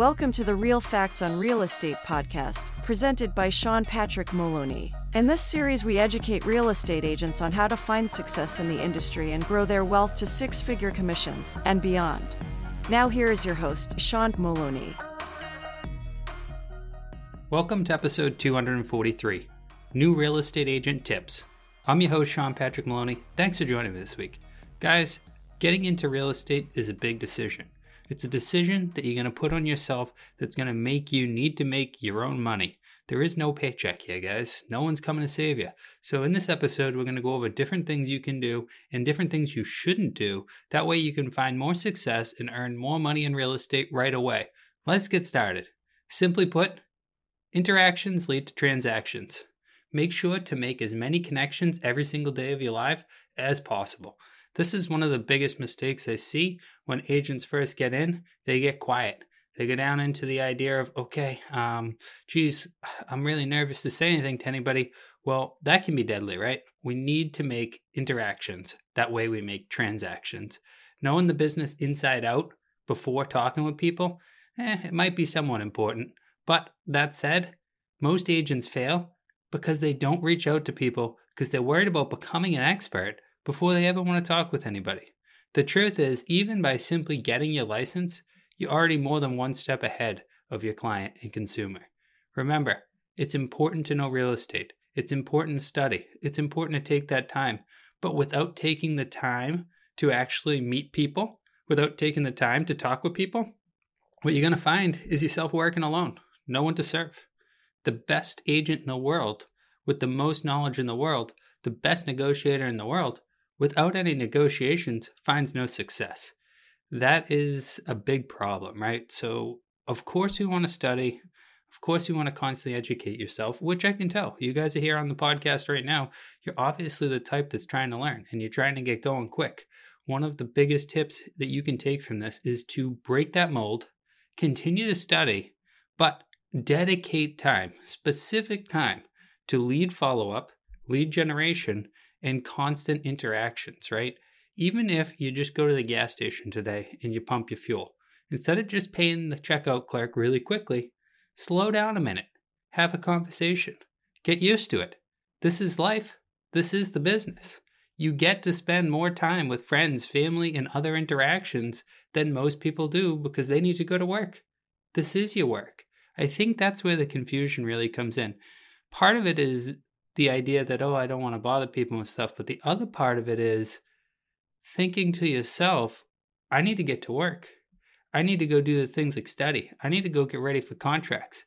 Welcome to the Real Facts on Real Estate podcast, presented by Sean Patrick Moloney. In this series, we educate real estate agents on how to find success in the industry and grow their wealth to six figure commissions and beyond. Now, here is your host, Sean Moloney. Welcome to episode 243 New Real Estate Agent Tips. I'm your host, Sean Patrick Moloney. Thanks for joining me this week. Guys, getting into real estate is a big decision. It's a decision that you're going to put on yourself that's going to make you need to make your own money. There is no paycheck here, guys. No one's coming to save you. So, in this episode, we're going to go over different things you can do and different things you shouldn't do. That way, you can find more success and earn more money in real estate right away. Let's get started. Simply put, interactions lead to transactions. Make sure to make as many connections every single day of your life as possible. This is one of the biggest mistakes I see when agents first get in. They get quiet. They go down into the idea of, okay, um, geez, I'm really nervous to say anything to anybody. Well, that can be deadly, right? We need to make interactions. That way we make transactions. Knowing the business inside out before talking with people, eh, it might be somewhat important. But that said, most agents fail because they don't reach out to people because they're worried about becoming an expert before they ever want to talk with anybody. The truth is, even by simply getting your license, you're already more than one step ahead of your client and consumer. Remember, it's important to know real estate. It's important to study. It's important to take that time. But without taking the time to actually meet people, without taking the time to talk with people, what you're going to find is yourself working alone, no one to serve. The best agent in the world, with the most knowledge in the world, the best negotiator in the world, without any negotiations, finds no success that is a big problem, right? So, of course, we want to study. Of course, you want to constantly educate yourself, which I can tell. You guys are here on the podcast right now. You're obviously the type that's trying to learn and you're trying to get going quick. One of the biggest tips that you can take from this is to break that mold, continue to study, but dedicate time, specific time to lead follow up, lead generation, and constant interactions, right? Even if you just go to the gas station today and you pump your fuel, instead of just paying the checkout clerk really quickly, slow down a minute, have a conversation, get used to it. This is life, this is the business. You get to spend more time with friends, family, and other interactions than most people do because they need to go to work. This is your work. I think that's where the confusion really comes in. Part of it is the idea that, oh, I don't want to bother people and stuff, but the other part of it is thinking to yourself, I need to get to work. I need to go do the things like study. I need to go get ready for contracts.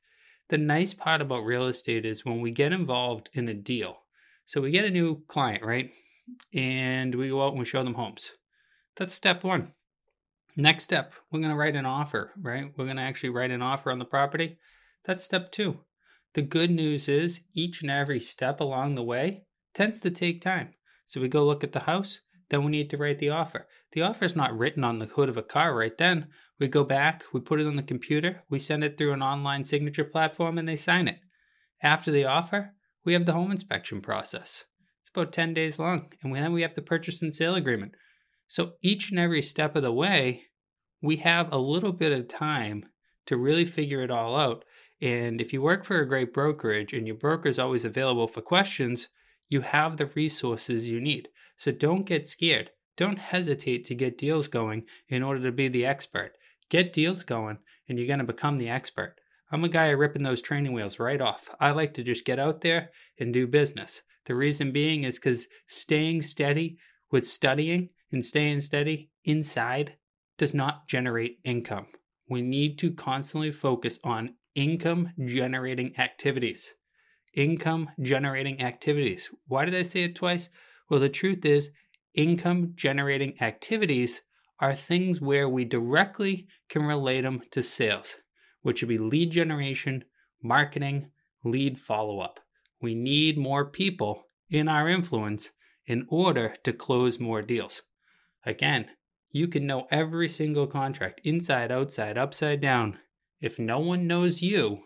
The nice part about real estate is when we get involved in a deal. So we get a new client, right? And we go out and we show them homes. That's step one. Next step, we're going to write an offer, right? We're going to actually write an offer on the property. That's step two. The good news is each and every step along the way tends to take time. So we go look at the house then we need to write the offer. The offer is not written on the hood of a car right then. We go back, we put it on the computer, we send it through an online signature platform, and they sign it. After the offer, we have the home inspection process. It's about 10 days long, and then we have the purchase and sale agreement. So each and every step of the way, we have a little bit of time to really figure it all out. And if you work for a great brokerage and your broker is always available for questions, you have the resources you need. So don't get scared. Don't hesitate to get deals going in order to be the expert. Get deals going and you're going to become the expert. I'm a guy ripping those training wheels right off. I like to just get out there and do business. The reason being is because staying steady with studying and staying steady inside does not generate income. We need to constantly focus on income generating activities. Income generating activities. Why did I say it twice? Well, the truth is, income generating activities are things where we directly can relate them to sales, which would be lead generation, marketing, lead follow up. We need more people in our influence in order to close more deals. Again, you can know every single contract inside, outside, upside down. If no one knows you,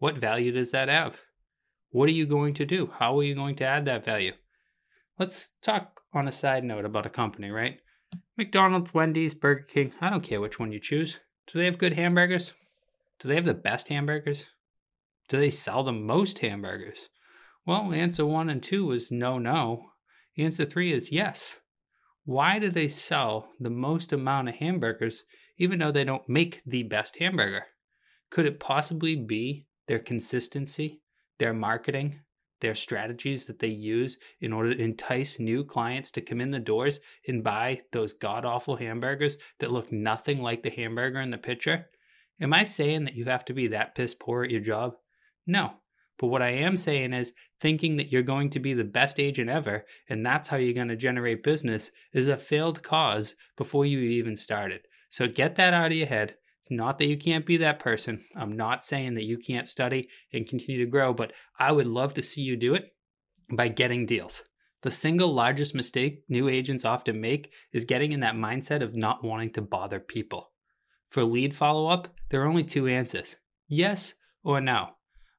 what value does that have? What are you going to do? How are you going to add that value? Let's talk on a side note about a company, right? McDonald's, Wendy's, Burger King, I don't care which one you choose. Do they have good hamburgers? Do they have the best hamburgers? Do they sell the most hamburgers? Well, answer one and two is no, no. Answer three is yes. Why do they sell the most amount of hamburgers even though they don't make the best hamburger? Could it possibly be their consistency, their marketing, their strategies that they use in order to entice new clients to come in the doors and buy those god awful hamburgers that look nothing like the hamburger in the picture? Am I saying that you have to be that piss poor at your job? No. But what I am saying is thinking that you're going to be the best agent ever and that's how you're going to generate business is a failed cause before you even started. So get that out of your head. It's not that you can't be that person. I'm not saying that you can't study and continue to grow, but I would love to see you do it by getting deals. The single largest mistake new agents often make is getting in that mindset of not wanting to bother people. For lead follow up, there are only two answers yes or no.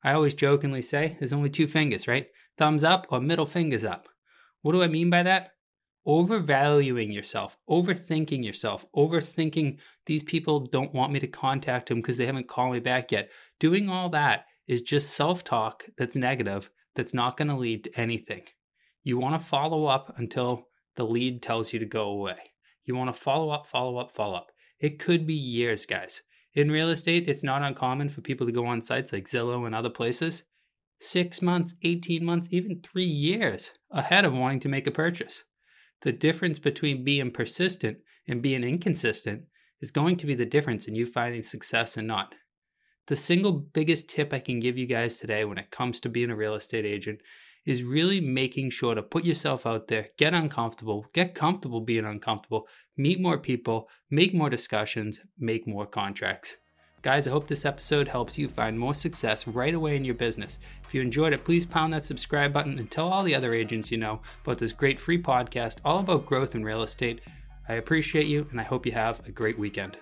I always jokingly say there's only two fingers, right? Thumbs up or middle fingers up. What do I mean by that? Overvaluing yourself, overthinking yourself, overthinking these people don't want me to contact them because they haven't called me back yet. Doing all that is just self talk that's negative, that's not going to lead to anything. You want to follow up until the lead tells you to go away. You want to follow up, follow up, follow up. It could be years, guys. In real estate, it's not uncommon for people to go on sites like Zillow and other places six months, 18 months, even three years ahead of wanting to make a purchase. The difference between being persistent and being inconsistent is going to be the difference in you finding success and not. The single biggest tip I can give you guys today when it comes to being a real estate agent is really making sure to put yourself out there, get uncomfortable, get comfortable being uncomfortable, meet more people, make more discussions, make more contracts. Guys, I hope this episode helps you find more success right away in your business. If you enjoyed it, please pound that subscribe button and tell all the other agents you know about this great free podcast all about growth in real estate. I appreciate you and I hope you have a great weekend.